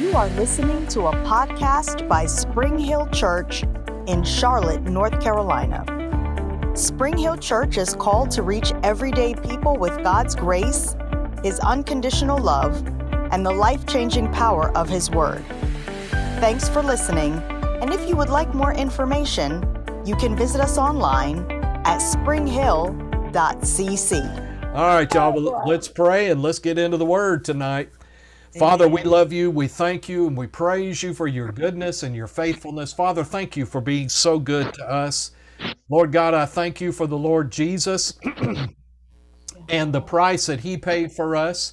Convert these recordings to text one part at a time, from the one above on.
You are listening to a podcast by Spring Hill Church in Charlotte, North Carolina. Spring Hill Church is called to reach everyday people with God's grace, His unconditional love, and the life changing power of His Word. Thanks for listening, and if you would like more information, you can visit us online at springhill.cc. All right, y'all, let's pray and let's get into the Word tonight. Father, we love you. We thank you and we praise you for your goodness and your faithfulness. Father, thank you for being so good to us. Lord God, I thank you for the Lord Jesus and the price that he paid for us.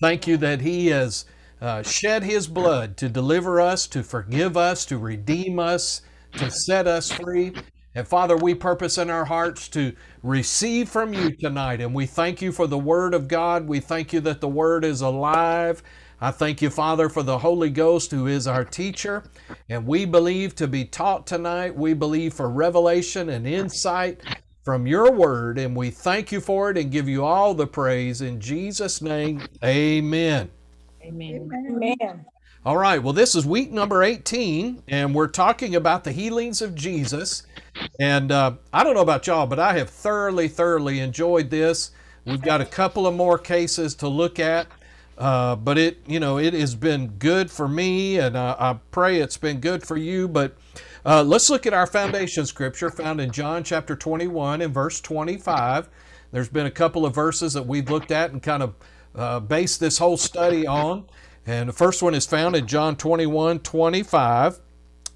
Thank you that he has uh, shed his blood to deliver us, to forgive us, to redeem us, to set us free. And Father, we purpose in our hearts to receive from you tonight. And we thank you for the Word of God. We thank you that the Word is alive. I thank you, Father, for the Holy Ghost who is our teacher. And we believe to be taught tonight. We believe for revelation and insight from your word. And we thank you for it and give you all the praise. In Jesus' name, amen. Amen. Amen. All right, well, this is week number 18, and we're talking about the healings of Jesus. And uh, I don't know about y'all, but I have thoroughly, thoroughly enjoyed this. We've got a couple of more cases to look at. Uh, but it, you know, it has been good for me, and uh, I pray it's been good for you. But uh, let's look at our foundation scripture found in John chapter 21 and verse 25. There's been a couple of verses that we've looked at and kind of uh, based this whole study on. And the first one is found in John 21 25.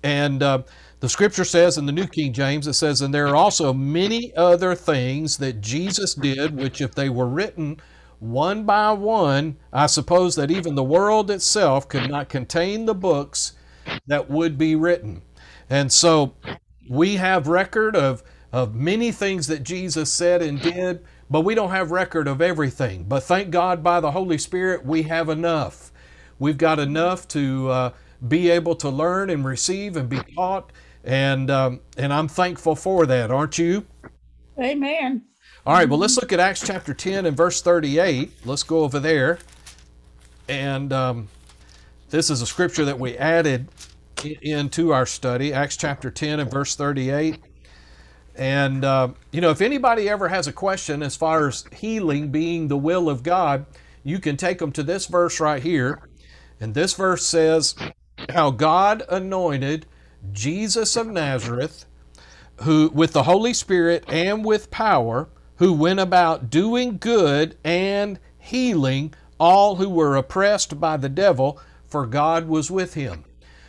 And uh, the scripture says in the New King James, it says, And there are also many other things that Jesus did, which if they were written, one by one, I suppose that even the world itself could not contain the books that would be written. And so we have record of, of many things that Jesus said and did, but we don't have record of everything. But thank God by the Holy Spirit, we have enough. We've got enough to uh, be able to learn and receive and be taught. And, um, and I'm thankful for that, aren't you? Amen. All right, well, let's look at Acts chapter 10 and verse 38. Let's go over there. And um, this is a scripture that we added into our study, Acts chapter 10 and verse 38. And, uh, you know, if anybody ever has a question as far as healing being the will of God, you can take them to this verse right here. And this verse says, How God anointed Jesus of Nazareth, who with the Holy Spirit and with power, who went about doing good and healing all who were oppressed by the devil, for God was with him.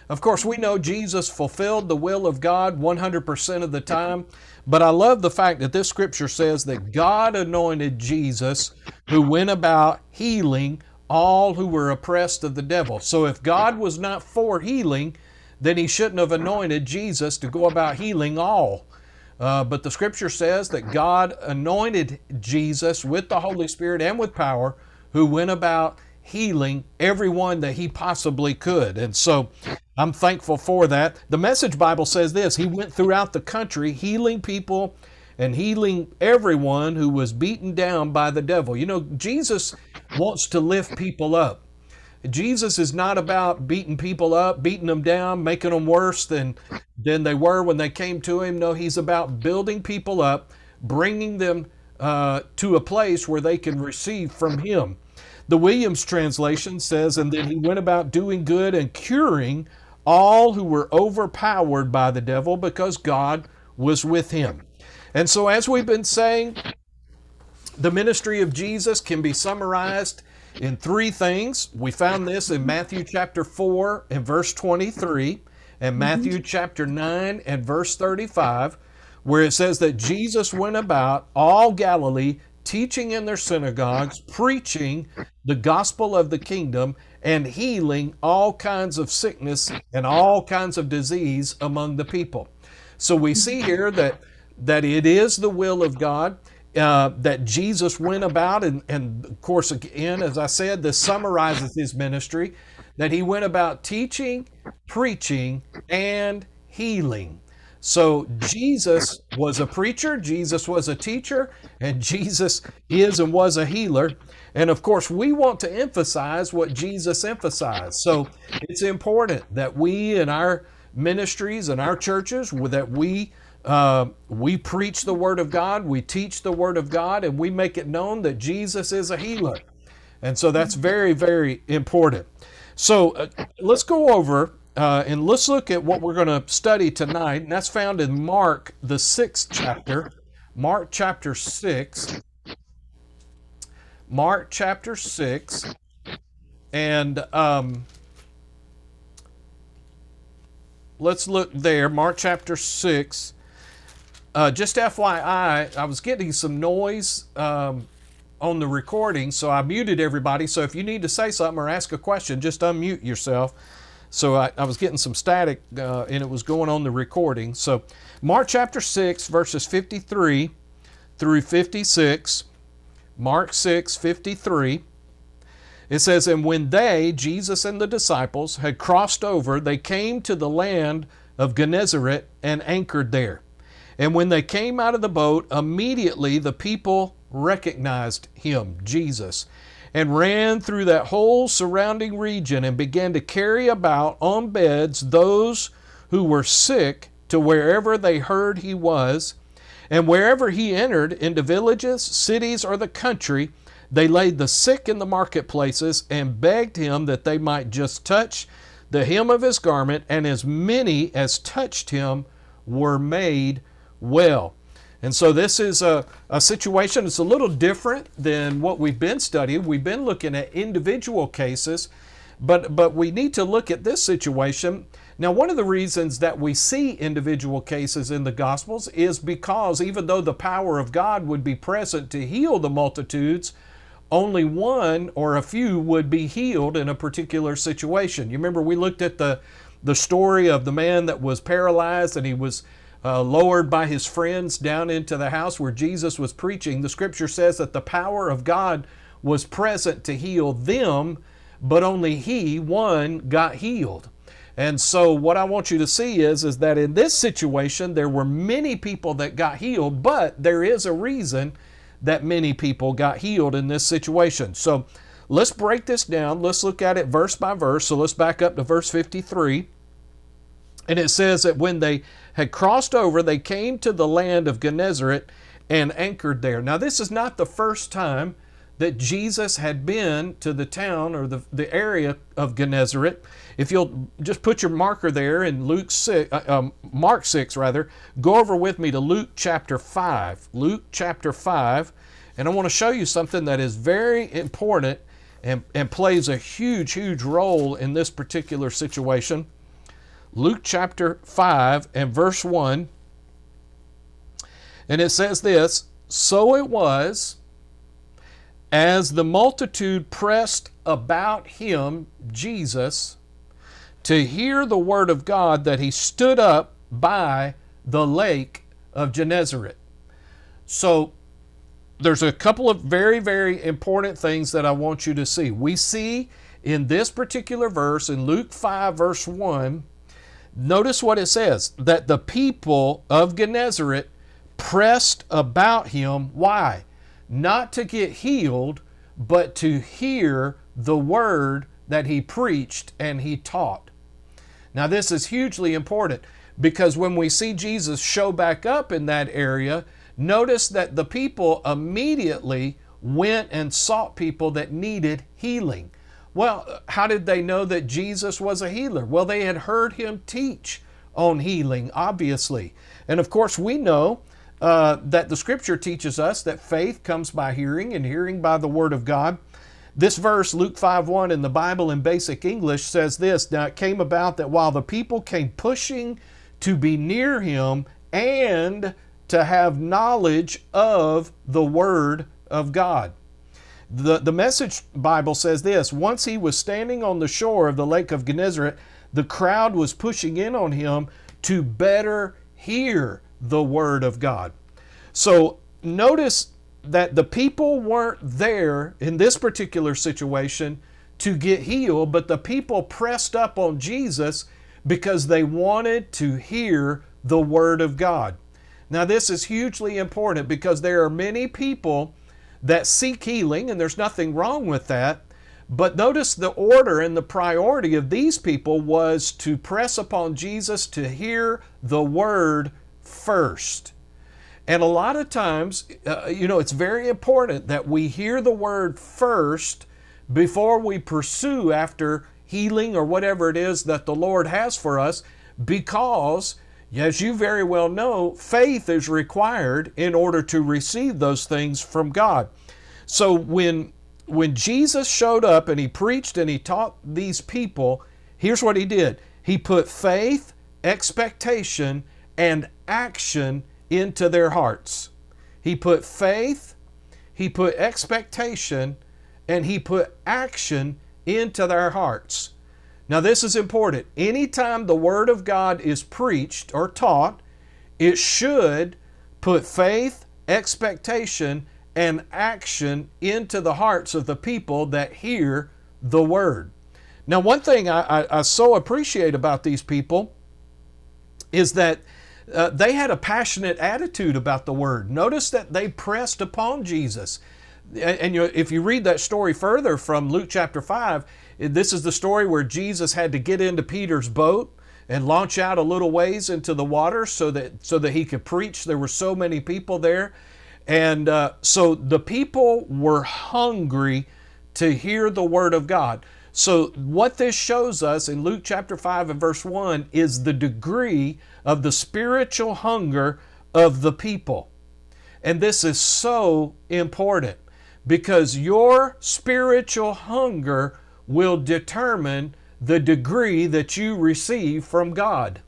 Of course, we know Jesus fulfilled the will of God 100% of the time, but I love the fact that this scripture says that God anointed Jesus, who went about healing all who were oppressed of the devil. So if God was not for healing, then he shouldn't have anointed Jesus to go about healing all. Uh, but the scripture says that God anointed Jesus with the Holy Spirit and with power, who went about healing everyone that he possibly could. And so I'm thankful for that. The Message Bible says this He went throughout the country healing people and healing everyone who was beaten down by the devil. You know, Jesus wants to lift people up. Jesus is not about beating people up, beating them down, making them worse than, than they were when they came to Him. No, He's about building people up, bringing them uh, to a place where they can receive from Him. The Williams translation says, And then He went about doing good and curing all who were overpowered by the devil because God was with Him. And so, as we've been saying, the ministry of Jesus can be summarized in three things. We found this in Matthew chapter 4 and verse 23, and Matthew mhm. chapter 9 and verse 35, where it says that Jesus went about all Galilee, teaching in their synagogues, preaching the gospel of the kingdom, and healing all kinds of sickness and all kinds of disease among the people. So we see here that that it is the will of God uh, that Jesus went about, and, and of course, again, as I said, this summarizes his ministry that he went about teaching, preaching, and healing. So Jesus was a preacher, Jesus was a teacher, and Jesus is and was a healer. And of course, we want to emphasize what Jesus emphasized. So it's important that we in our ministries and our churches that we uh, we preach the Word of God, we teach the Word of God, and we make it known that Jesus is a healer. And so that's very, very important. So uh, let's go over uh, and let's look at what we're going to study tonight, and that's found in Mark, the sixth chapter. Mark chapter 6. Mark chapter 6. And um, let's look there. Mark chapter 6. Uh, just FYI, I was getting some noise um, on the recording, so I muted everybody. So if you need to say something or ask a question, just unmute yourself. So I, I was getting some static uh, and it was going on the recording. So Mark chapter 6, verses 53 through 56. Mark 6, 53. It says, And when they, Jesus and the disciples, had crossed over, they came to the land of Gennesaret and anchored there. And when they came out of the boat, immediately the people recognized him, Jesus, and ran through that whole surrounding region and began to carry about on beds those who were sick to wherever they heard he was. And wherever he entered, into villages, cities, or the country, they laid the sick in the marketplaces and begged him that they might just touch the hem of his garment, and as many as touched him were made well. And so this is a, a situation that's a little different than what we've been studying. We've been looking at individual cases, but, but we need to look at this situation. Now, one of the reasons that we see individual cases in the Gospels is because even though the power of God would be present to heal the multitudes, only one or a few would be healed in a particular situation. You remember we looked at the, the story of the man that was paralyzed and he was uh, lowered by his friends down into the house where Jesus was preaching, the scripture says that the power of God was present to heal them, but only he, one, got healed. And so what I want you to see is, is that in this situation, there were many people that got healed, but there is a reason that many people got healed in this situation. So let's break this down. Let's look at it verse by verse. So let's back up to verse 53. And it says that when they had crossed over, they came to the land of Gennesaret and anchored there. Now, this is not the first time that Jesus had been to the town or the, the area of Gennesaret. If you'll just put your marker there in Luke 6, uh, um, Mark 6 rather, go over with me to Luke chapter 5. Luke chapter 5, and I want to show you something that is very important and, and plays a huge, huge role in this particular situation. Luke chapter 5 and verse 1. And it says this So it was, as the multitude pressed about him, Jesus, to hear the word of God, that he stood up by the lake of Gennesaret. So there's a couple of very, very important things that I want you to see. We see in this particular verse, in Luke 5, verse 1, Notice what it says that the people of Gennesaret pressed about him. Why? Not to get healed, but to hear the word that he preached and he taught. Now, this is hugely important because when we see Jesus show back up in that area, notice that the people immediately went and sought people that needed healing. Well, how did they know that Jesus was a healer? Well, they had heard him teach on healing, obviously. And of course, we know uh, that the scripture teaches us that faith comes by hearing and hearing by the word of God. This verse, Luke 5 1 in the Bible in basic English, says this Now it came about that while the people came pushing to be near him and to have knowledge of the word of God. The, the Message Bible says this Once he was standing on the shore of the lake of Gennesaret, the crowd was pushing in on him to better hear the word of God. So notice that the people weren't there in this particular situation to get healed, but the people pressed up on Jesus because they wanted to hear the Word of God. Now, this is hugely important because there are many people that seek healing, and there's nothing wrong with that. But notice the order and the priority of these people was to press upon Jesus to hear the Word first. And a lot of times, uh, you know, it's very important that we hear the Word first before we pursue after healing or whatever it is that the Lord has for us, because, as you very well know, faith is required in order to receive those things from God. So when when Jesus showed up and he preached and he taught these people, here's what he did. He put faith, expectation, and action into their hearts. He put faith, he put expectation, and he put action into their hearts. Now, this is important. Anytime the Word of God is preached or taught, it should put faith, expectation, and action into the hearts of the people that hear the Word. Now, one thing I, I, I so appreciate about these people is that uh, they had a passionate attitude about the Word. Notice that they pressed upon Jesus and, you if you read that story further from Luke chapter 5, this is the story where Jesus had to get into Peter's boat and launch out a little ways into the water so that so that he could preach. There were so many people there, and uh, so the people were hungry to hear the word of God. So what this shows us in Luke chapter 5 and verse 1 is the degree of the spiritual hunger of the people. And this is so important because your spiritual hunger will determine the degree that you receive from God.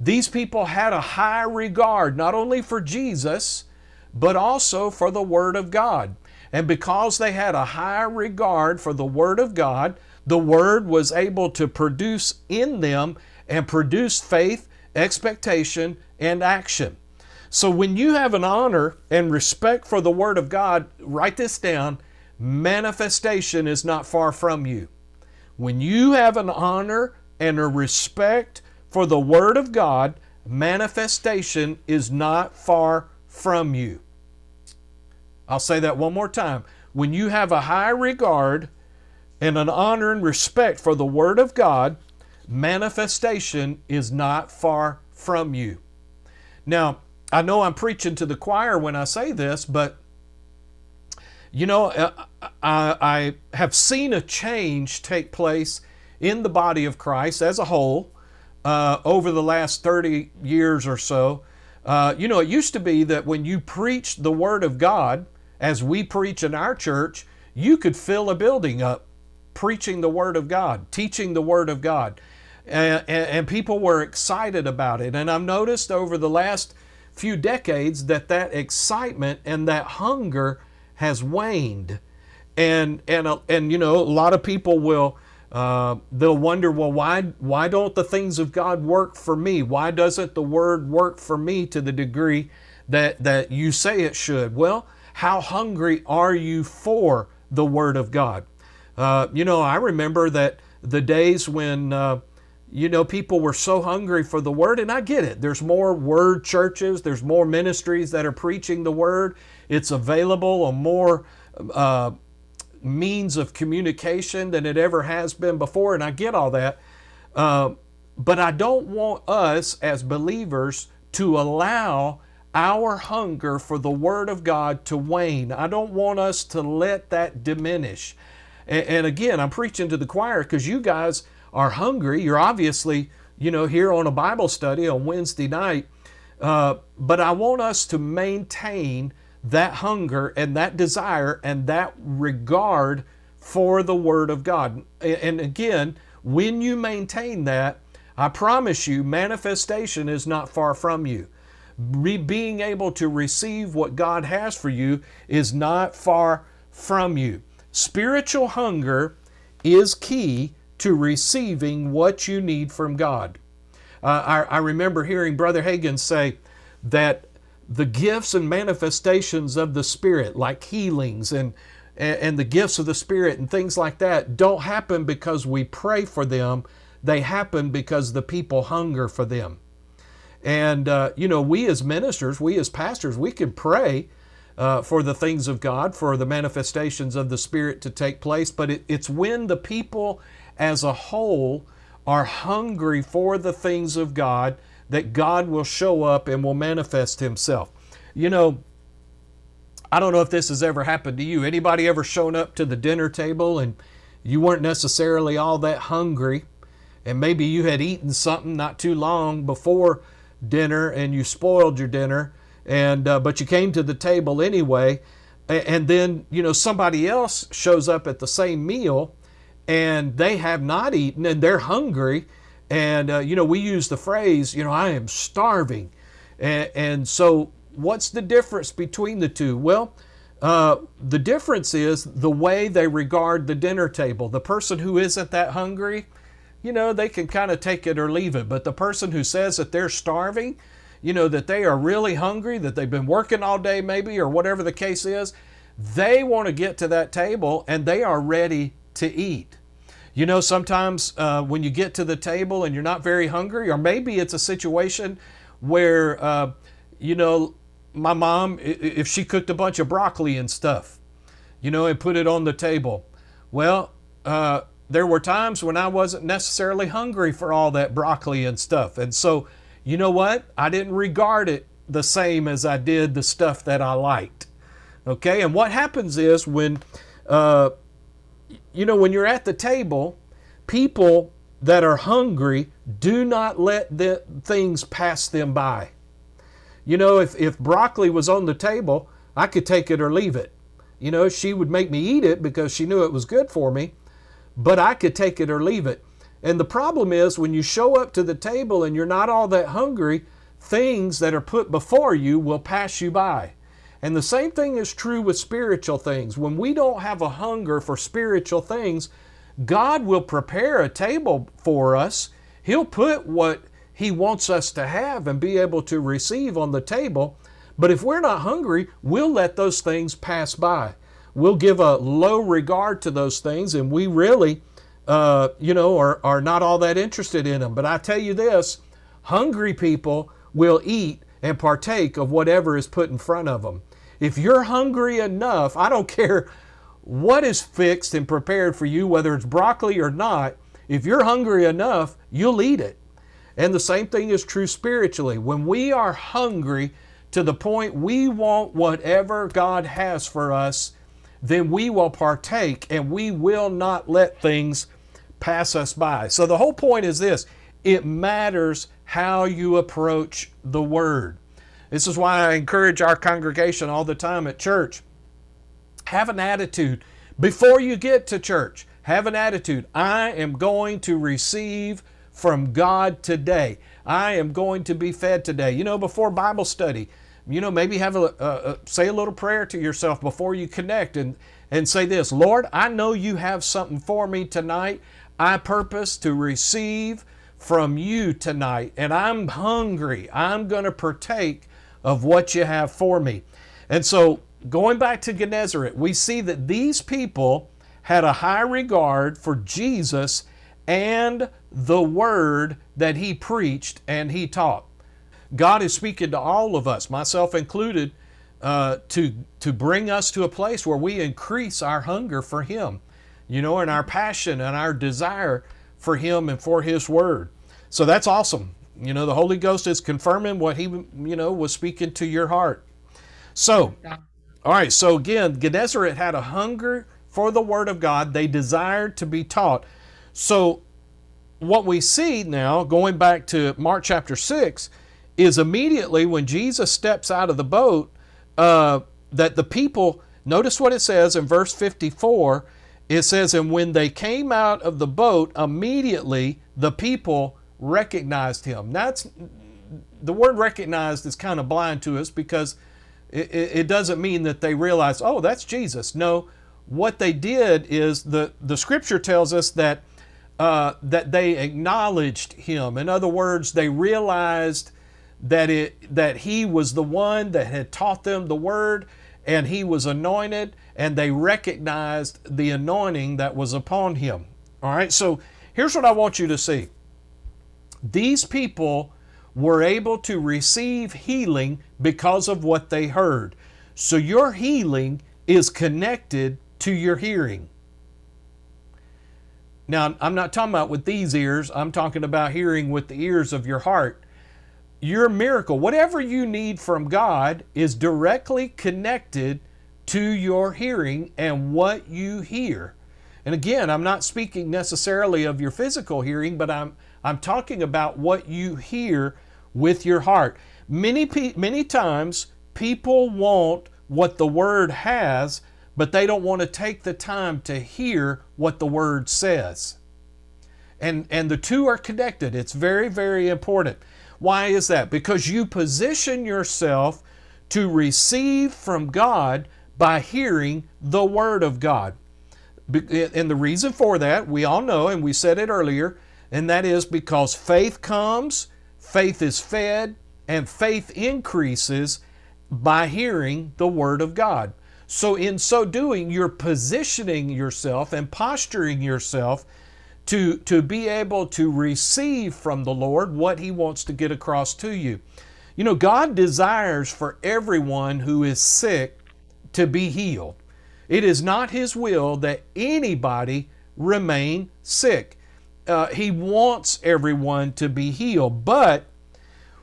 These people had a high regard not only for Jesus, but also for the Word of God. And because they had a high regard for the Word of God, the Word was able to produce in them and produce faith, expectation, and action. So when you have an honor and respect for the Word of God, write this down manifestation is not far from you. When you have an honor and a respect for the Word of God, manifestation is not far from you. I'll say that one more time. When you have a high regard and an honor and respect for the Word of God, manifestation is not far from you. Now, I know I'm preaching to the choir when I say this, but you know, uh, I, I, have seen a change take place in the body of Christ as a whole uh, over the last 30 years or so. Uh, you know, it used to be that when you preached the Word of God, as we preach in our church, you could fill a building up preaching the Word of God, teaching the Word of God. And, and, and people were excited about it. And I've noticed over the last few decades that that excitement and that hunger has waned and and uh, and you know a lot of people will uh, they'll wonder well why why don't the things of God work for me why doesn't the word work for me to the degree that that you say it should well how hungry are you for the word of God uh, you know I remember that the days when uh, you know, people were so hungry for the word, and I get it. There's more word churches, there's more ministries that are preaching the word. It's available on more uh, means of communication than it ever has been before, and I get all that. Uh, but I don't want us as believers to allow our hunger for the Word of God to wane. I don't want us to let that diminish. And, and again, I'm preaching to the choir because you guys are hungry. You're obviously, you know, here on a Bible study on Wednesday night. Uh, but I want us to maintain that hunger and that desire and that regard for the Word of God. And again, when you maintain that, I promise you, manifestation is not far from you. being able to receive what God has for you is not far from you. Spiritual hunger is key to receiving what you need from God. Uh, I, I remember hearing Brother Hagin say that the gifts and manifestations of the Spirit, like healings and, and the gifts of the Spirit and things like that, don't happen because we pray for them. They happen because the people hunger for them. And, uh, you know, we as ministers, we as pastors, we can pray uh, for the things of God, for the manifestations of the Spirit to take place, but it, it's when the people as a whole are hungry for the things of God that God will show up and will manifest Himself. You know, I don't know if this has ever happened to you. Anybody ever shown up to the dinner table and you weren't necessarily all that hungry, and maybe you had eaten something not too long before dinner and you spoiled your dinner, and uh, but you came to the table anyway, and then you know somebody else shows up at the same meal, and they have not eaten and they're hungry, and uh, you know we use the phrase you know I am starving, and, and so what's the difference between the two? Well. Uh, the difference is the way they regard the dinner table. The person who isn't that hungry, you know, they can kind of take it or leave it. But the person who says that they're starving, you know, that they are really hungry, that they've been working all day maybe, or whatever the case is, they want to get to that table and they are ready to eat. You know, sometimes uh, when you get to the table and you're not very hungry, or maybe it's a situation where, uh, you know, my mom, if she cooked a bunch of broccoli and stuff, you know, and put it on the table, well, uh, there were times when I wasn't necessarily hungry for all that broccoli and stuff. And so, you know what? I didn't regard it the same as I did the stuff that I liked. Okay? And what happens is when, uh, you know, when you're at the table, people that are hungry do not let the things pass them by. You know, if, if broccoli was on the table, I could take it or leave it. You know, she would make me eat it because she knew it was good for me but I could take it or leave it. And the problem is when you show up to the table and you're not all that hungry, things that are put before you will pass you by. And the same thing is true with spiritual things. When we don't have a hunger for spiritual things, God will prepare a table for us. He'll put what He wants us to have and be able to receive on the table. But if we're not hungry, we'll let those things pass by we'll give a low regard to those things and we really, uh, you know, are, are not all that interested in them. But I tell you this hungry people will eat and partake of whatever is put in front of them. If you're hungry enough, I don't care what is fixed and prepared for you, whether it's broccoli or not, if you're hungry enough, you'll eat it. And the same thing is true spiritually. When we are hungry to the point we want whatever God has for us, then we will partake and we will not let things pass us by. So the whole point is this it matters how you approach the Word. This is why I encourage our congregation all the time at church. Have an attitude before you get to church. Have an attitude. I am going to receive from God today. I am going to be fed today. You know, before Bible study, you know, maybe have a, a, a, say a little prayer to yourself before you connect and and say this, Lord, I know you have something for me tonight. I purpose to receive from you tonight, and I'm hungry. I'm going to partake of what you have for me. And so, going back to Gennesaret, we see that these people had a high regard for Jesus and the word that he preached and he taught. God is speaking to all of us, myself included, uh, to, to bring us to a place where we increase our hunger for Him, you know, and our passion and our desire for Him and for His Word. So that's awesome. You know, the Holy Ghost is confirming what He, you know, was speaking to your heart. So, all right, so again, Gennesaret had a hunger for the Word of God. They desired to be taught. So, what we see now, going back to Mark chapter 6, is immediately when Jesus steps out of the boat, uh, that the people, notice what it says in verse 54 it says, And when they came out of the boat, immediately the people recognized him. That's the word recognized is kind of blind to us because it, it doesn't mean that they realized, oh, that's Jesus. No, what they did is the, the scripture tells us that uh, that they acknowledged him. In other words, they realized that it that he was the one that had taught them the word and he was anointed and they recognized the anointing that was upon him. All right? So here's what I want you to see. These people were able to receive healing because of what they heard. So your healing is connected to your hearing. Now, I'm not talking about with these ears, I'm talking about hearing with the ears of your heart. Your miracle, whatever you need from God, is directly connected to your hearing and what you hear. And again, I'm not speaking necessarily of your physical hearing, but I'm, I'm talking about what you hear with your heart. Many, many times, people want what the Word has, but they don't want to take the time to hear what the Word says. And, and the two are connected. It's very, very important. Why is that? Because you position yourself to receive from God by hearing the Word of God. And the reason for that, we all know, and we said it earlier, and that is because faith comes, faith is fed, and faith increases by hearing the Word of God. So, in so doing, you're positioning yourself and posturing yourself to, to be able to receive from the Lord what He wants to get across to you. You know, God desires for everyone who is sick to be healed. It is not His will that anybody remain sick. Uh, he wants everyone to be healed, but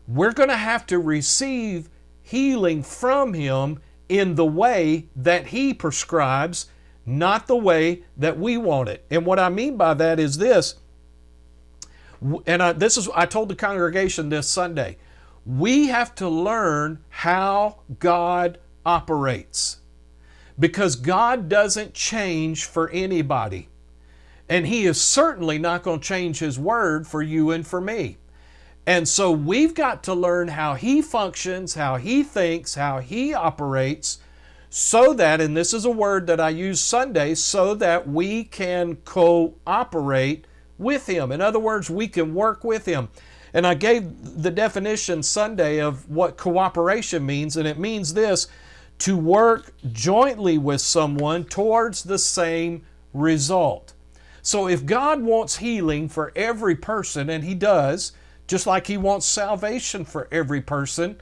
we're going to have to receive healing from Him in the way that He prescribes, not the way that we want it. And what I mean by that is this, and I, this is I told the congregation this Sunday. We have to learn how God operates because God doesn't change for anybody. And He is certainly not going to change His word for you and for me. And so we've got to learn how He functions, how He thinks, how He operates, so that, and this is a word that I use Sunday, so that we can cooperate with Him. In other words, we can work with Him. And I gave the definition Sunday of what cooperation means, and it means this to work jointly with someone towards the same result. So if God wants healing for every person, and He does, just like He wants salvation for every person,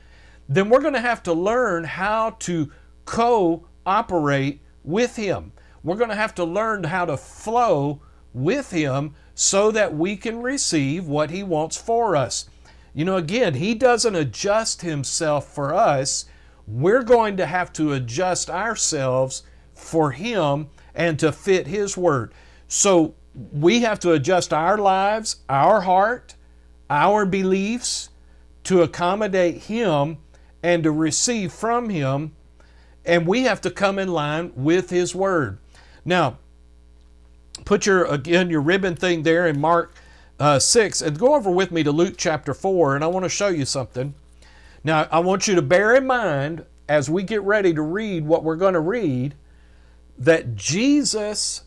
then we're going to have to learn how to cooperate with Him. We're going to have to learn how to flow with Him so that we can receive what He wants for us. You know, again, He doesn't adjust Himself for us we're going to have to adjust ourselves for Him and to fit His Word. So we have to adjust our lives, our heart, our beliefs to accommodate Him and to receive from Him. And we have to come in line with His Word. Now, put your, again, your ribbon thing there in Mark uh, 6 and go over with me to Luke chapter 4, and I want to show you something. Now, I want you to bear in mind as we get ready to read what we're going to read that Jesus,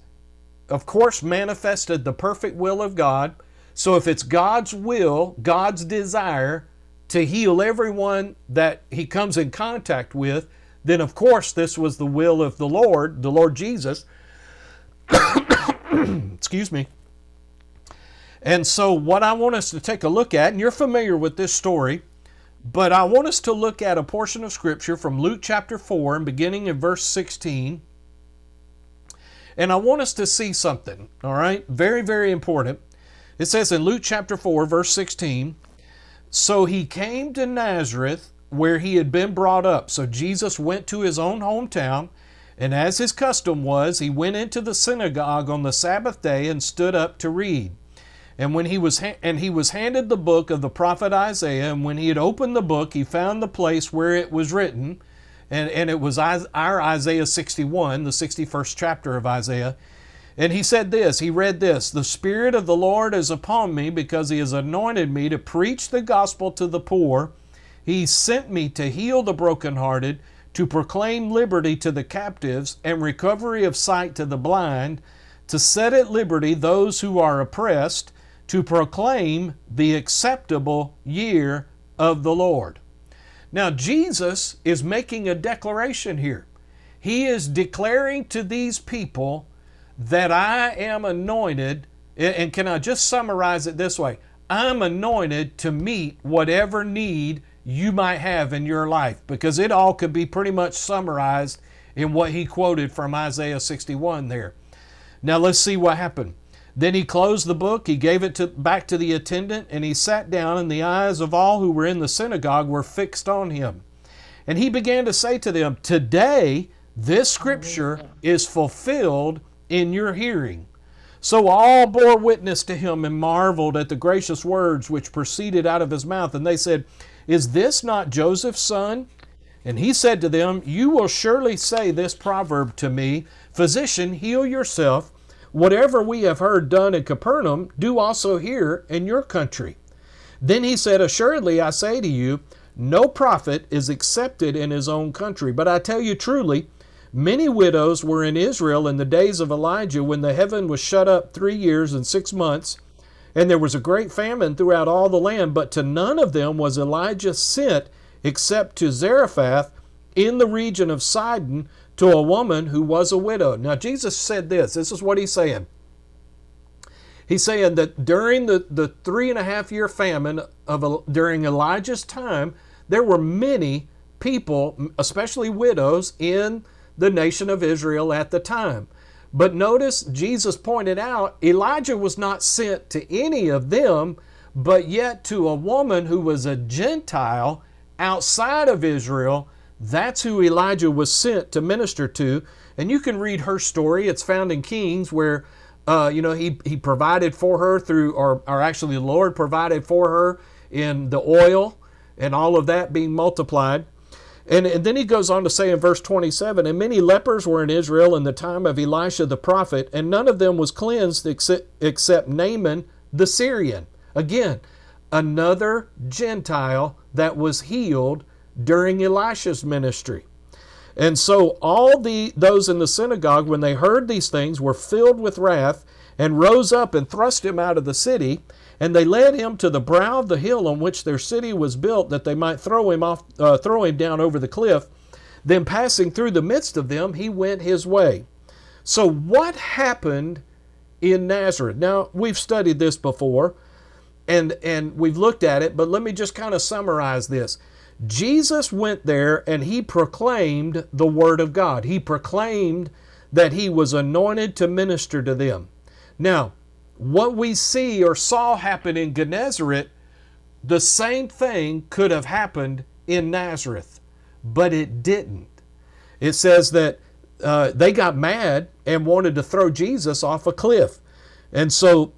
of course, manifested the perfect will of God. So if it's God's will, God's desire to heal everyone that he comes in contact with, then of course this was the will of the Lord, the Lord Jesus. Excuse me. And so, what I want us to take a look at, and you're familiar with this story, but I want us to look at a portion of Scripture from Luke chapter 4 and beginning in verse 16. And I want us to see something, all right? Very, very important. It says in Luke chapter 4, verse 16 So he came to Nazareth where he had been brought up. So Jesus went to his own hometown, and as his custom was, he went into the synagogue on the Sabbath day and stood up to read. And when he was and he was handed the book of the prophet Isaiah, and when he had opened the book, he found the place where it was written, and, and it was our Isaiah 61, the 61st chapter of Isaiah. And he said this, he read this The Spirit of the Lord is upon me because he has anointed me to preach the gospel to the poor. He sent me to heal the brokenhearted, to proclaim liberty to the captives, and recovery of sight to the blind, to set at liberty those who are oppressed to proclaim the acceptable year of the Lord. Now, Jesus is making a declaration here. He is declaring to these people that I am anointed, and can I just summarize it this way? I'm anointed to meet whatever need you might have in your life because it all could be pretty much summarized in what he quoted from Isaiah 61 there. Now let's see what happened. Then he closed the book, he gave it to, back to the attendant, and he sat down, and the eyes of all who were in the synagogue were fixed on him. And he began to say to them, Today this scripture is fulfilled in your hearing. So all bore witness to him and marveled at the gracious words which proceeded out of his mouth. And they said, Is this not Joseph's son? And he said to them, You will surely say this proverb to me Physician, heal yourself. Whatever we have heard done in Capernaum, do also here in your country. Then he said, Assuredly, I say to you, no prophet is accepted in his own country. But I tell you truly, many widows were in Israel in the days of Elijah when the heaven was shut up three years and six months, and there was a great famine throughout all the land. But to none of them was Elijah sent except to Zarephath in the region of Sidon to a woman who was a widow. Now, Jesus said this this is what he's saying. He's saying that during the, the three and a half year famine of during Elijah's time, there were many people, especially widows, in the nation of Israel at the time. But notice Jesus pointed out Elijah was not sent to any of them, but yet to a woman who was a Gentile outside of Israel. That's who Elijah was sent to minister to. And you can read her story. It's found in Kings, where uh, you know he, he provided for her through, or, or actually the Lord provided for her in the oil and all of that being multiplied. And, and, then he goes on to say in verse 27 And many lepers were in Israel in the time of Elisha the prophet, and none of them was cleansed except, except Naaman the Syrian. Again, another Gentile that was healed during Elisha's ministry. And so all the those in the synagogue, when they heard these things, were filled with wrath, and rose up and thrust him out of the city. And they led him to the brow of the hill on which their city was built, that they might throw him off, uh, throw him down over the cliff. Then, passing through the midst of them, he went his way. So, what happened in Nazareth? Now, we've studied this before, and and we've looked at it, but let me just kind of summarize this. Jesus went there and he proclaimed the word of God. He proclaimed that he was anointed to minister to them. Now, what we see or saw happen in Gennesaret, the same thing could have happened in Nazareth, but it didn't. It says that uh, they got mad and wanted to throw Jesus off a cliff. And so,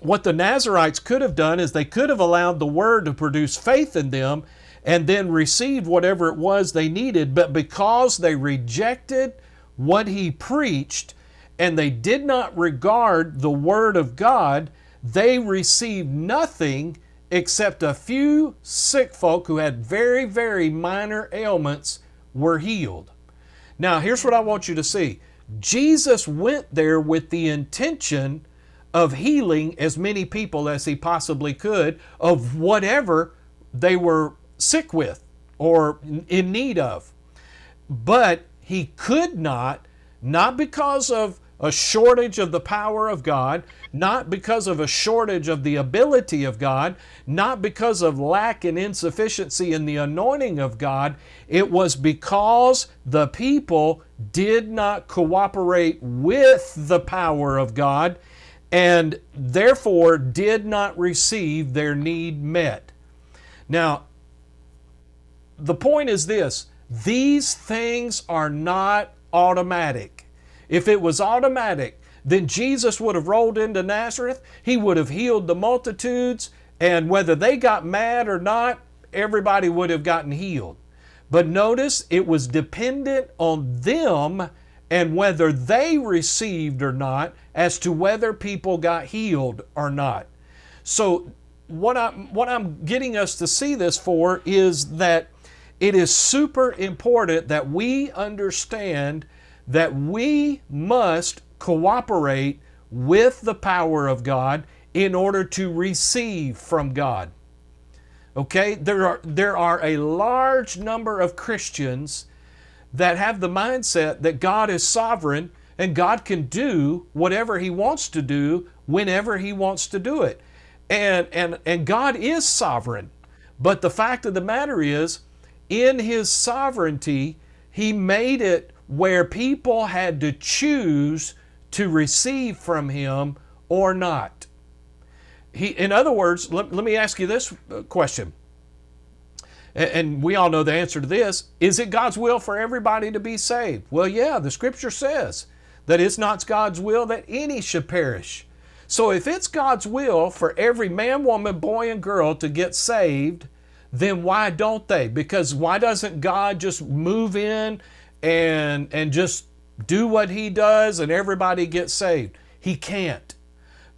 what the Nazarites could have done is they could have allowed the word to produce faith in them and then received whatever it was they needed. But because they rejected what he preached, and they did not regard the Word of God, they received nothing except a few sick folk who had very, very minor ailments were healed. Now, here's what I want you to see Jesus went there with the intention of healing as many people as he possibly could of whatever they were sick with or in need of. But he could not, not because of a shortage of the power of God, not because of a shortage of the ability of God, not because of lack and insufficiency in the anointing of God. It was because the people did not cooperate with the power of God and therefore did not receive their need met. Now, the point is this these things are not automatic. If it was automatic, then Jesus would have rolled into Nazareth, he would have healed the multitudes, and whether they got mad or not, everybody would have gotten healed. But notice it was dependent on them and whether they received or not as to whether people got healed or not. So, what I'm, what I'm getting us to see this for is that it is super important that we understand that we must cooperate with the power of God in order to receive from God. Okay, there are, there are a large number of Christians that have the mindset that God is sovereign and God can do whatever He wants to do whenever He wants to do it. And, and, and God is sovereign. But the fact of the matter is, in His sovereignty, He made it where people had to choose to receive from Him or not. He, in other words, let, let me ask you this uh, question. And, and we all know the answer to this. Is it God's will for everybody to be saved? Well, yeah, the scripture says that it's not God's will that any should perish. So if it's God's will for every man, woman, boy, and girl to get saved, then why don't they? Because why doesn't God just move in and and just do what he does and everybody gets saved? He can't.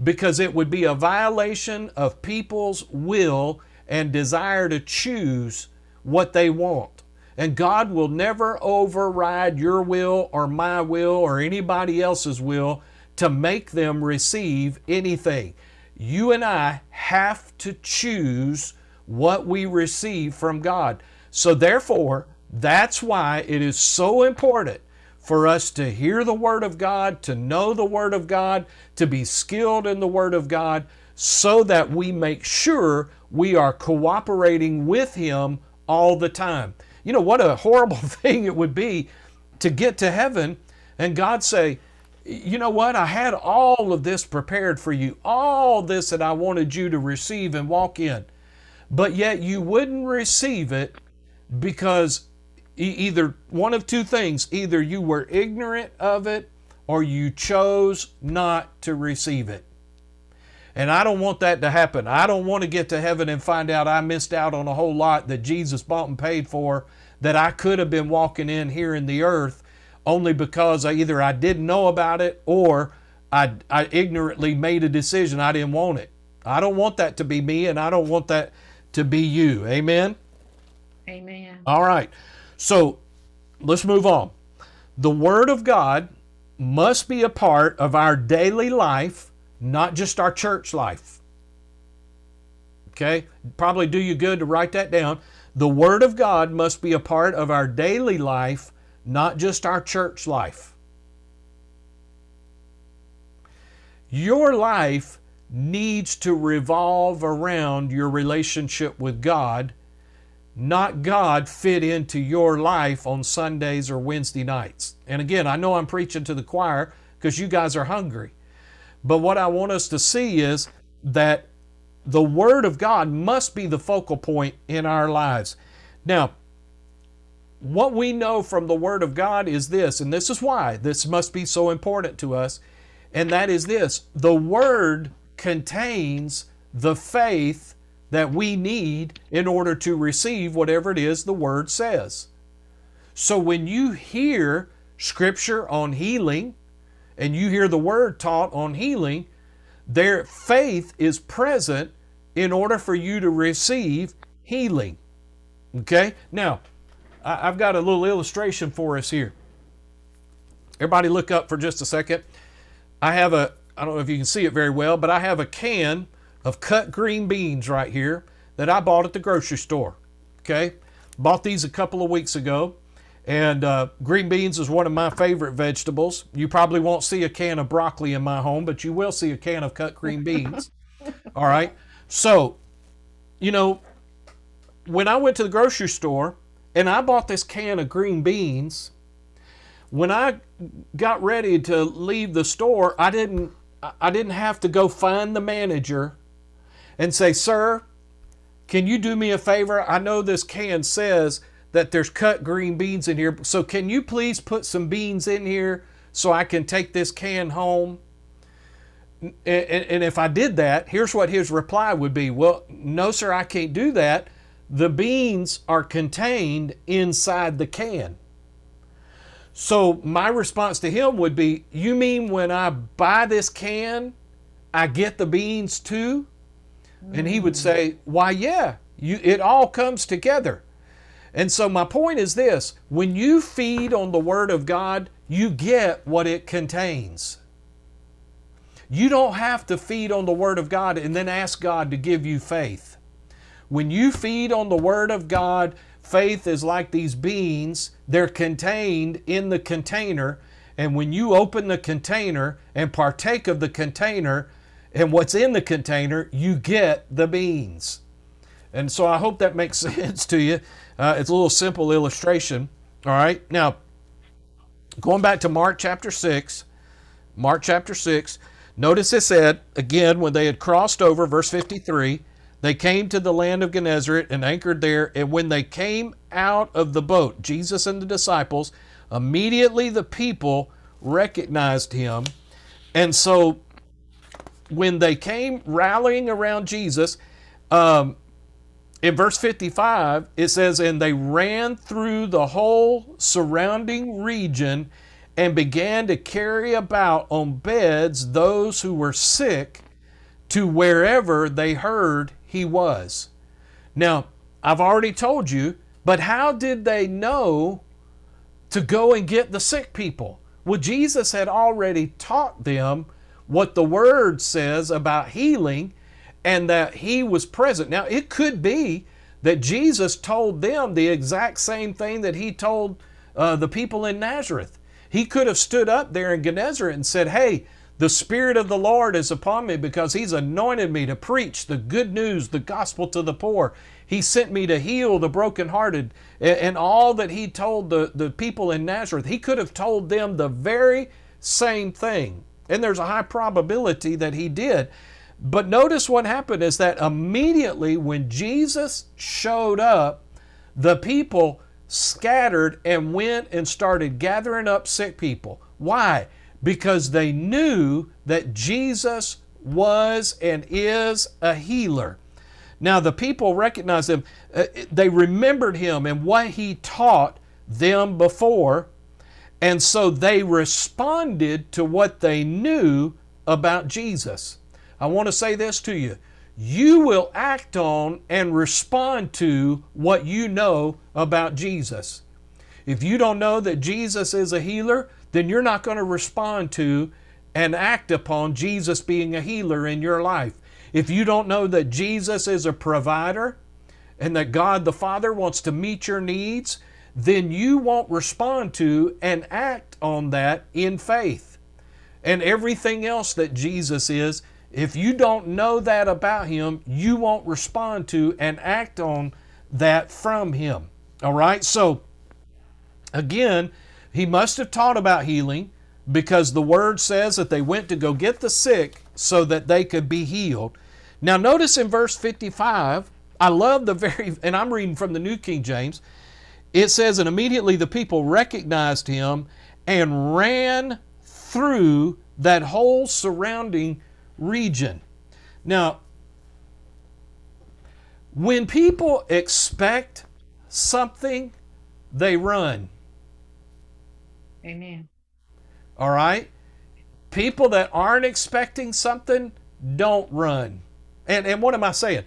Because it would be a violation of people's will and desire to choose what they want. And God will never override your will or my will or anybody else's will to make them receive anything. You and I have to choose what we receive from God. So, therefore, that's why it is so important for us to hear the Word of God, to know the Word of God, to be skilled in the Word of God, so that we make sure we are cooperating with Him all the time. You know, what a horrible thing it would be to get to heaven and God say, you know what? I had all of this prepared for you, all this that I wanted you to receive and walk in. But yet you wouldn't receive it because either one of two things either you were ignorant of it or you chose not to receive it. And I don't want that to happen. I don't want to get to heaven and find out I missed out on a whole lot that Jesus bought and paid for that I could have been walking in here in the earth only because I, either I didn't know about it or I, I ignorantly made a decision I didn't want it. I don't want that to be me, and I don't want that to be you. Amen? Amen. All right. So let's move on. The Word of God must be a part of our daily life, not just our church life. Okay? Probably do you good to write that down. The Word of God must be a part of our daily life, not just our church life. Your life needs to revolve around your relationship with God, not God fit into your life on Sundays or Wednesday nights. And again, I know I'm preaching to the choir because you guys are hungry. But what I want us to see is that the Word of God must be the focal point in our lives. Now, what we know from the Word of God is this, and this is why this must be so important to us, and that is this the Word contains the faith that we need in order to receive whatever it is the Word says. So when you hear Scripture on healing, and you hear the Word taught on healing, there faith is present in order for you to receive healing. Okay? Now, I've got a little illustration for us here. Everybody look up for just a second. I have a, I don't know if you can see it very well, but I have a can of cut green beans right here that I bought at the grocery store. Okay? Bought these a couple of weeks ago. And uh, green beans is one of my favorite vegetables. You probably won't see a can of broccoli in my home, but you will see a can of cut green beans. All right. So, you know, when I went to the grocery store, and I bought this can of green beans. When I got ready to leave the store, I didn't I didn't have to go find the manager and say, "Sir, can you do me a favor? I know this can says that there's cut green beans in here, so can you please put some beans in here so I can take this can home?" And, if I did that, here's what his reply would be Well, no, sir, I can't do that the beans are contained inside the can. So my response to him would be, You mean when I buy this can, I get the beans too? And he would say, Why, yeah, you, it all comes together. And so my point is this when you feed on the Word of God, you get what it contains. You don't have to feed on the Word of God and then ask God to give you faith. When you feed on the Word of God, faith is like these beans, they're contained in the container. And when you open the container and partake of the container, and what's in the container, you get the beans. And so I hope that makes sense to you. Uh, it's a little simple illustration. All right. Now, going back to Mark chapter 6, Mark chapter 6, notice it said, again, when they had crossed over, verse 53, they came to the land of Gennesaret and anchored there. And when they came out of the boat, Jesus and the disciples, immediately the people recognized him. And so when they came rallying around Jesus, um, in verse 55, it says, And they ran through the whole surrounding region and began to carry about on beds those who were sick to wherever they heard he was. Now, I've already told you, but how did they know to go and get the sick people? Well, Jesus had already taught them what the Word says about healing and that He was present. Now, it could be that Jesus told them the exact same thing that He told uh, the people in Nazareth. He could have stood up there in Gennesaret and said, Hey, the Spirit of the Lord is upon me because He's anointed me to preach the good news, the gospel to the poor. He sent me to heal the brokenhearted. And all that He told the, the people in Nazareth, He could have told them the very same thing. And there's a high probability that He did. But notice what happened is that immediately when Jesus showed up, the people scattered and went and started gathering up sick people. Why? Because they knew that Jesus was and is a healer. Now, the people recognized him, uh, they remembered him and what he taught them before, and so they responded to what they knew about Jesus. I want to say this to you you will act on and respond to what you know about Jesus. If you don't know that Jesus is a healer, then you're not going to respond to and act upon Jesus being a healer in your life. If you don't know that Jesus is a provider and that God the Father wants to meet your needs, then you won't respond to and act on that in faith. And everything else that Jesus is, if you don't know that about Him, you won't respond to and act on that from Him. All right? So, again, he must have taught about healing because the word says that they went to go get the sick so that they could be healed. Now, notice in verse 55, I love the very, and I'm reading from the New King James, it says, And immediately the people recognized him and ran through that whole surrounding region. Now, when people expect something, they run. Amen. All right? People that aren't expecting something don't run. And, and what am I saying?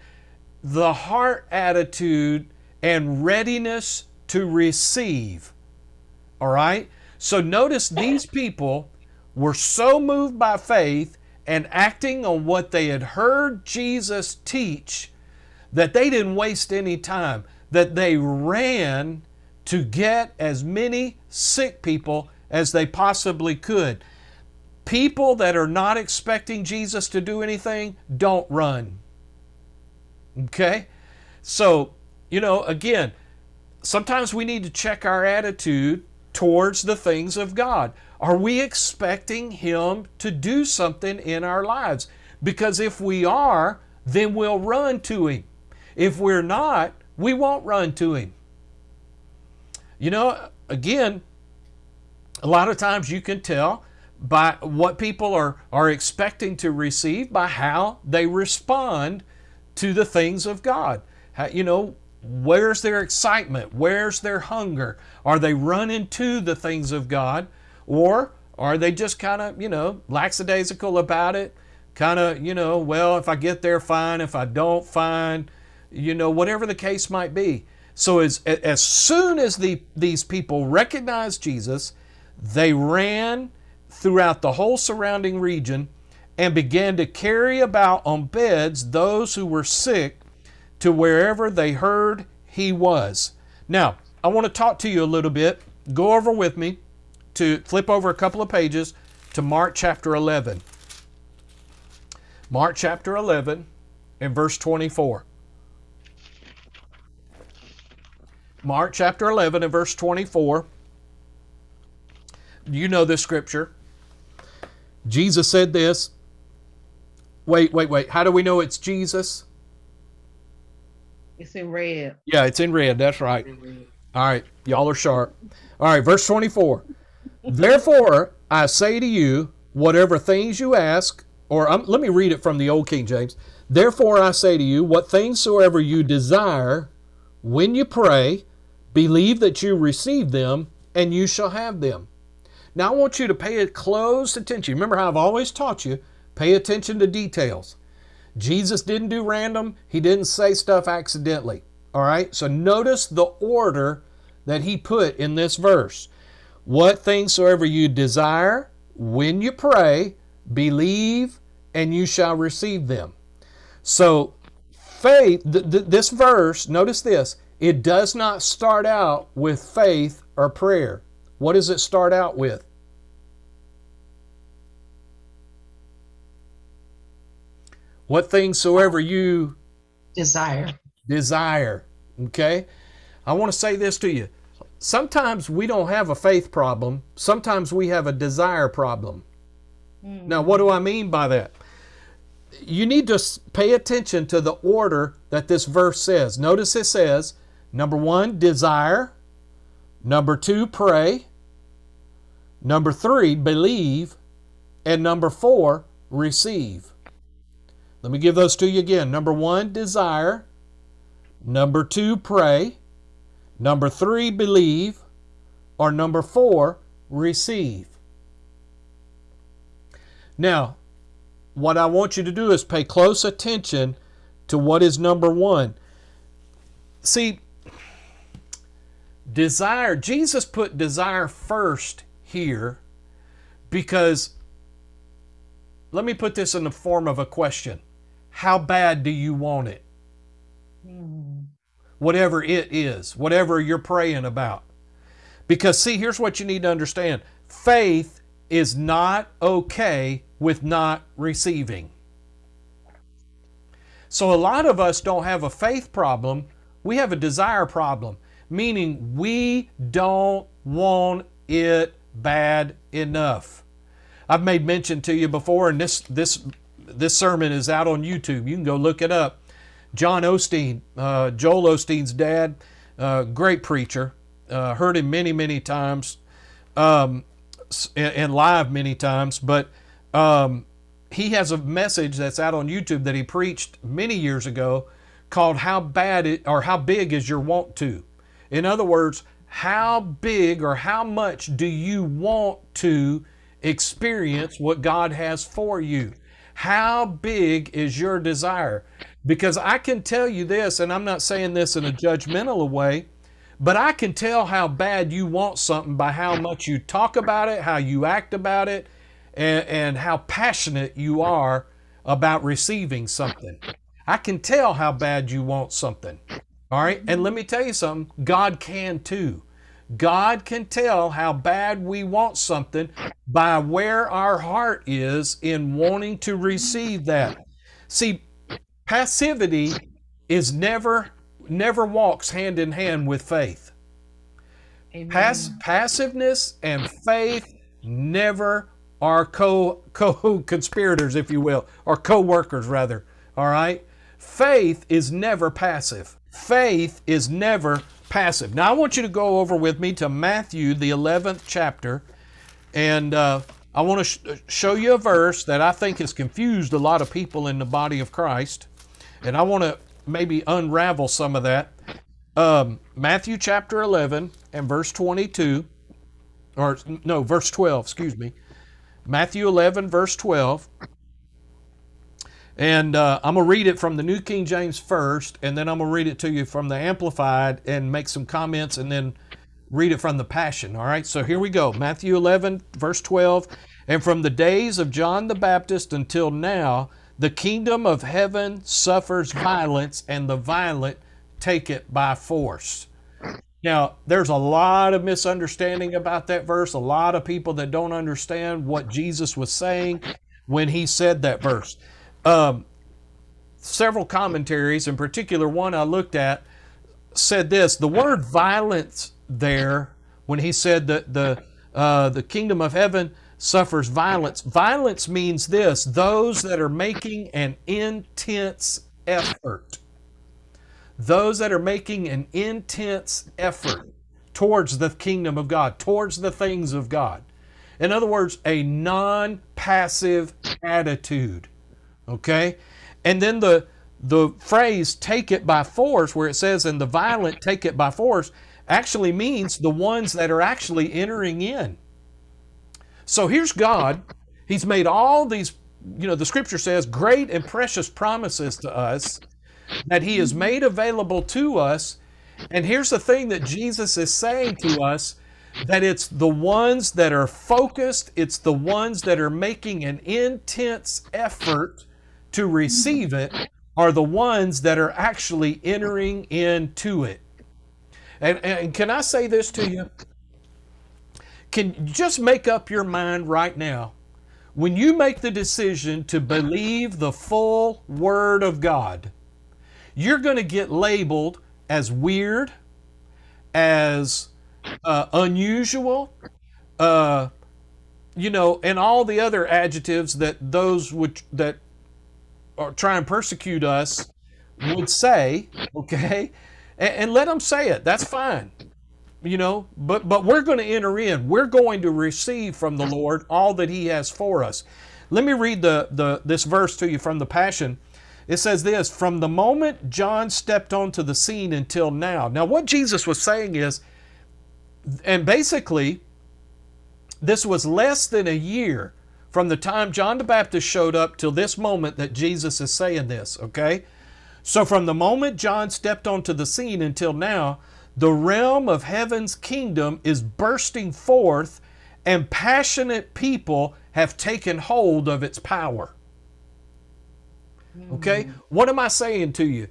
The heart attitude and readiness to receive. All right? So notice these people were so moved by faith and acting on what they had heard Jesus teach that they didn't waste any time, that they ran to get as many sick people as they possibly could. People that are not expecting Jesus to do anything don't run. Okay? So, you know, again, sometimes we need to check our attitude towards the things of God. Are we expecting Him to do something in our lives? Because if we are, then we'll run to Him. If we're not, we won't run to Him. You know, again, a lot of times you can tell by what people are, are expecting to receive by how they respond to the things of God. How, you know, where's their excitement? Where's their hunger? Are they running to the things of God? Or are they just kind of, you know, lackadaisical about it? Kind of, you know, well, if I get there, fine. If I don't, fine. You know, whatever the case might be. So as, as soon as the, these people recognized Jesus, they ran throughout the whole surrounding region and began to carry about on beds those who were sick to wherever they heard he was. Now, I want to talk to you a little bit. Go over with me to flip over a couple of pages to Mark chapter 11. Mark chapter 11 and verse 24. Mark chapter 11 and verse 24. You know this scripture. Jesus said this. Wait, wait, wait. How do we know it's Jesus? It's in red. Yeah, it's in red. That's right. All right. Y'all are sharp. All right, verse 24. Therefore, I say to you, whatever things you ask, or um, let me read it from the Old King James. Therefore, I say to you, what things soever you desire, when you pray, believe that you receive them, and you shall have them. Now, I want you to pay close attention. Remember how I've always taught you pay attention to details. Jesus didn't do random, he didn't say stuff accidentally. All right, so notice the order that he put in this verse. What things soever you desire, when you pray, believe, and you shall receive them. So, faith, th- th- this verse, notice this, it does not start out with faith or prayer. What does it start out with? What things soever you Desire. desire. Okay? I want to say this to you. Sometimes we don't have a faith problem, sometimes we have a desire problem. Hmm. Now, what do I mean by that? You need to pay attention to the order that this verse says. Notice it says number one, desire, number two, pray, number three, believe, and number four, receive. Let me give those to you again. Number one, desire. Number two, pray. Number three, believe. Or number four, receive. Now, what I want you to do is pay close attention to what is number one. See, desire, Jesus put desire first here because, let me put this in the form of a question How bad do you want it? Hmm. whatever it is, whatever you're praying about. Because, see, here's what you need to understand faith is not okay with not receiving. So, a lot of us don't have a faith problem, we have a desire problem, meaning we don't want it bad enough. I've made mention to you before, and this, this, this sermon is out on YouTube. You can go look it up. John Osteen, uh, Joel Osteen's dad, uh, great preacher. Uh, heard him many, many times, um, and, and live many times. But um, he has a message that's out on YouTube that he preached many years ago called "How Bad It or How Big Is Your Want To." In other words, how big or how much do you want to experience what God has for you? How big is your desire? Because I can tell you this, and I'm not saying this in a judgmental way, but I can tell how bad you want something by how much you talk about it, how you act about it, and, and how passionate you are about receiving something. I can tell how bad you want something. All right. And let me tell you something God can too. God can tell how bad we want something by where our heart is in wanting to receive that. See, passivity is never never walks hand in hand with faith. Pass, passiveness and faith never are co co conspirators, if you will, or co workers rather. All right, faith is never passive. Faith is never passive. Now I want you to go over with me to Matthew the eleventh chapter, and uh, I want to sh- show you a verse that I think has confused a lot of people in the body of Christ, and I want to maybe unravel some of that um, Matthew chapter 11 and verse 22, or no, verse 12, excuse me. Matthew 11, verse 12. And uh, I'm going to read it from the New King James first, and then I'm going to read it to you from the Amplified and make some comments, and then read it from the Passion. All right, so here we go. Matthew 11, verse 12. And from the days of John the Baptist until now, the kingdom of heaven suffers violence, and the violent take it by force. Now, there's a lot of misunderstanding about that verse, a lot of people that don't understand what Jesus was saying when he said that verse. Um, several commentaries, in particular one I looked at, said this: the word violence there, when he said that the uh, the kingdom of heaven suffers violence. Violence means this: those that are making an intense effort. Those that are making an intense effort towards the kingdom of God, towards the things of God. In other words, a non passive attitude. Okay? And then the, the phrase take it by force, where it says, and the violent take it by force, actually means the ones that are actually entering in. So here's God. He's made all these, you know, the scripture says, great and precious promises to us that He has made available to us. And here's the thing that Jesus is saying to us that it's the ones that are focused, it's the ones that are making an intense effort to receive it, are the ones that are actually entering into it. And, and can I say this to you? Can just make up your mind right now. When you make the decision to believe the full Word of God, you're going to get labeled as weird, as uh, unusual, uh, you know, and all the other adjectives that those which that are try and persecute us would say. Okay, and, and let them say it. That's fine. You know, but but we're going to enter in. We're going to receive from the Lord all that He has for us. Let me read the, the this verse to you from the Passion. It says this from the moment John stepped onto the scene until now. Now, what Jesus was saying is, and basically, this was less than a year from the time John the Baptist showed up till this moment that Jesus is saying this, okay? So, from the moment John stepped onto the scene until now, the realm of heaven's kingdom is bursting forth, and passionate people have taken hold of its power. Okay? What am I saying to you?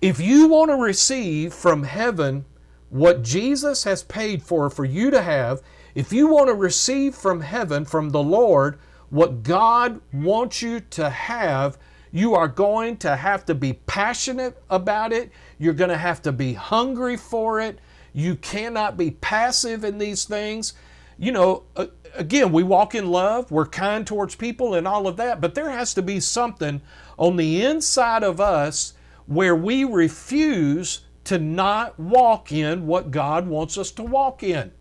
If you want to receive from heaven what Jesus has paid for for you to have, if you want to receive from heaven, from the Lord, what God wants you to have, you are going to have to be passionate about it. You're going to have to be hungry for it. You cannot be passive in these things. You know, again, we walk in love, we're kind towards people and all of that, but there has to be something on the inside of us where we refuse to not walk in what God wants us to walk in.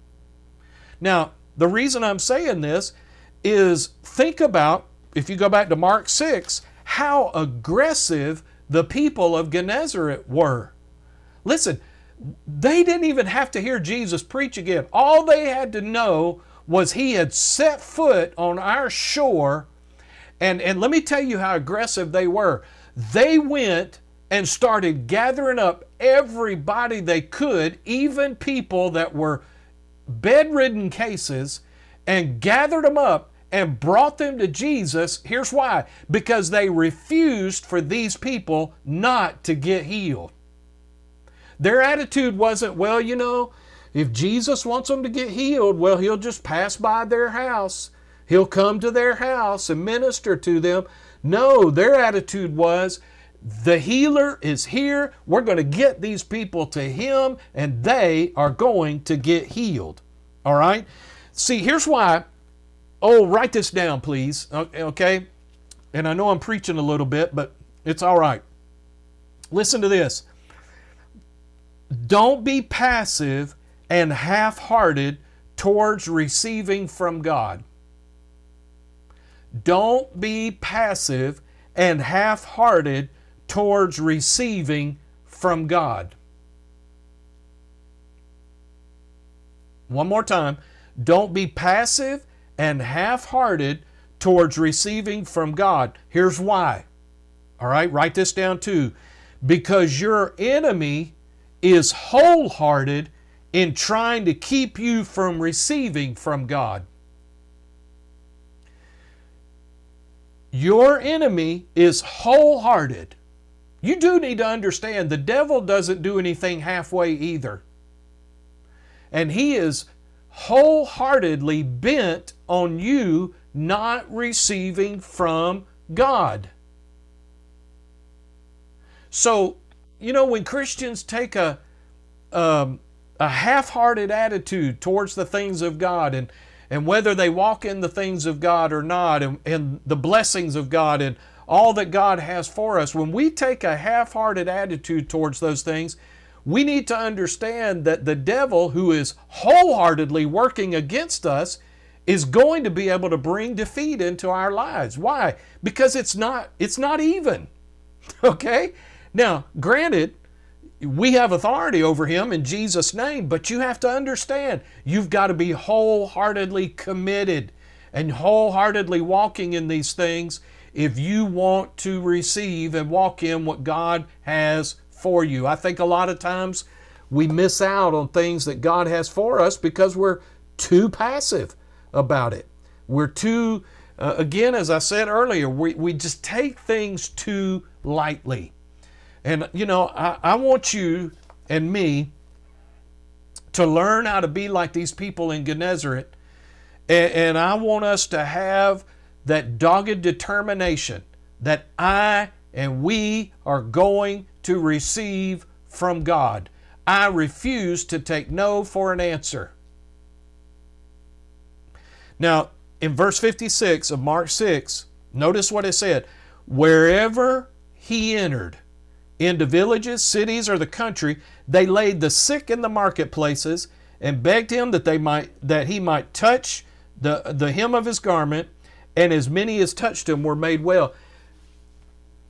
Now, the reason I'm saying this is think about, if you go back to Mark 6, how aggressive the people of Gennesaret were. Listen, they didn't even have to hear Jesus preach again. All they had to know was he had set foot on our shore and, and let me tell you how aggressive they were. They went and started gathering up everybody they could, even people that were bedridden cases, and gathered them up and brought them to Jesus. Here's why because they refused for these people not to get healed. Their attitude wasn't, well, you know, if Jesus wants them to get healed, well, he'll just pass by their house He'll come to their house and minister to them. No, their attitude was, the healer is here. We're going to get these people to him and they are going to get healed. All right? See, here's why. Oh, write this down, please. Okay? And I know I'm preaching a little bit, but it's all right. Listen to this. Don't be passive and half hearted towards receiving from God. Don't be passive and half hearted towards receiving from God. One more time. Don't be passive and half hearted towards receiving from God. Here's why. All right, write this down too. Because your enemy is wholehearted in trying to keep you from receiving from God. Your enemy is wholehearted. You do need to understand the devil doesn't do anything halfway either. And he is wholeheartedly bent on you not receiving from God. So, you know, when Christians take a um, a half-hearted attitude towards the things of God and and whether they walk in the things of God or not and, and the blessings of God and all that God has for us, when we take a half-hearted attitude towards those things, we need to understand that the devil who is wholeheartedly working against us is going to be able to bring defeat into our lives. Why? Because it's not it's not even. Okay? Now, granted, we have authority over him in Jesus' name, but you have to understand you've got to be wholeheartedly committed and wholeheartedly walking in these things if you want to receive and walk in what God has for you. I think a lot of times we miss out on things that God has for us because we're too passive about it. We're too, uh, again, as I said earlier, we, we just take things too lightly. And, you know, I, I want you and me to learn how to be like these people in Gennesaret. And, and I want us to have that dogged determination that I and we are going to receive from God. I refuse to take no for an answer. Now, in verse 56 of Mark 6, notice what it said Wherever he entered, into villages, cities, or the country, they laid the sick in the marketplaces and begged him that they might that he might touch the, the hem of his garment, and as many as touched him were made well.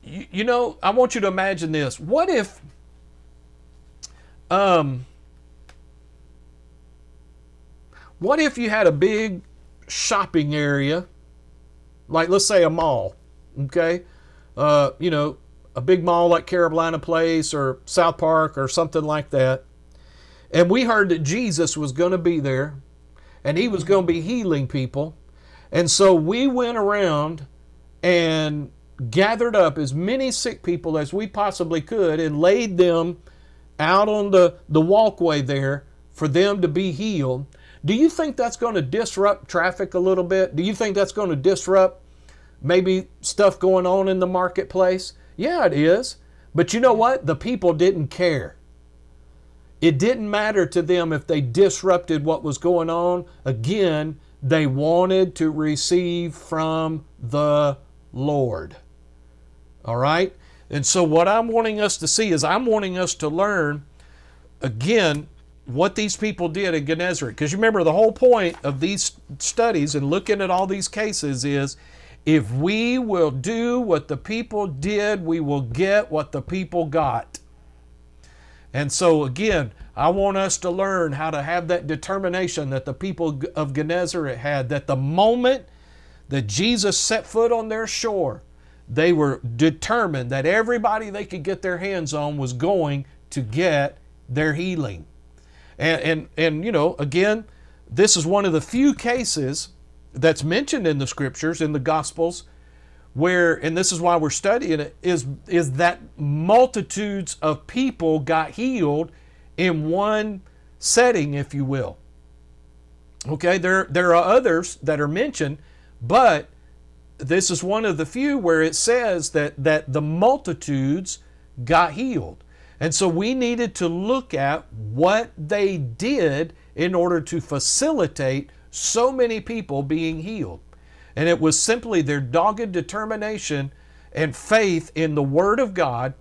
You, you know, I want you to imagine this. What if um what if you had a big shopping area, like let's say a mall, okay? Uh, you know, a big mall like Carolina Place or South Park or something like that. And we heard that Jesus was going to be there and he was going to be healing people. And so we went around and gathered up as many sick people as we possibly could and laid them out on the, the walkway there for them to be healed. Do you think that's going to disrupt traffic a little bit? Do you think that's going to disrupt maybe stuff going on in the marketplace? Yeah, it is. But you know what? The people didn't care. It didn't matter to them if they disrupted what was going on. Again, they wanted to receive from the Lord. All right? And so, what I'm wanting us to see is I'm wanting us to learn, again, what these people did in Gennesaret. Because you remember, the whole point of these studies and looking at all these cases is if we will do what the people did, we will get what the people got. And so, again, I want us to learn how to have that determination that the people of Gennesaret had, that the moment that Jesus set foot on their shore, they were determined that everybody they could get their hands on was going to get their healing. And, and, and you know, again, this is one of the few cases that's mentioned in the scriptures, in the Gospels, where, and this is why we're studying it, is, is that multitudes of people got healed in one setting, if you will. Okay, there, there are others that are mentioned, but this is one of the few where it says that, that the multitudes got healed. And so we needed to look at what they did in order to facilitate so many people being healed. And it was simply their dogged determination and faith in the Word of God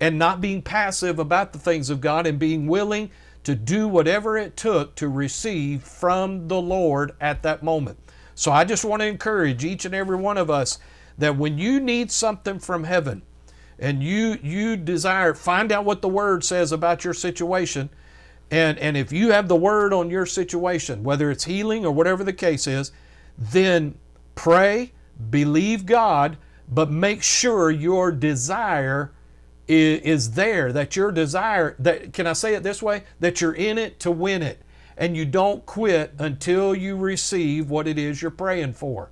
and not being passive about the things of God and being willing to do whatever it took to receive from the Lord at that moment. So I just want to encourage each and every one of us that when you need something from heaven and you you desire find out what the word says about your situation and, and if you have the word on your situation, whether it's healing or whatever the case is, then pray, believe God, but make sure your desire is, is there, that your desire, that can I say it this way? That you're in it to win it. And you don't quit until you receive what it is you're praying for.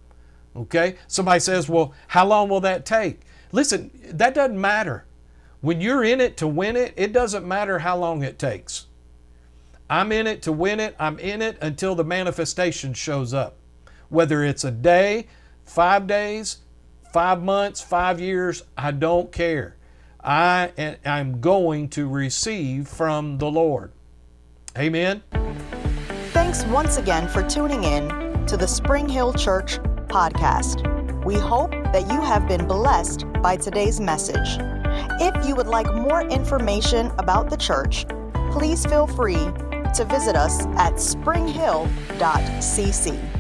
Okay? Somebody says, well, how long will that take? Listen, that doesn't matter. When you're in it to win it, it doesn't matter how long it takes. I'm in it to win it. I'm in it until the manifestation shows up. Whether it's a day, five days, five months, five years, I don't care. I am going to receive from the Lord. Amen. Thanks once again for tuning in to the Spring Hill Church podcast. We hope that you have been blessed by today's message. If you would like more information about the church, please feel free to visit us at springhill.cc.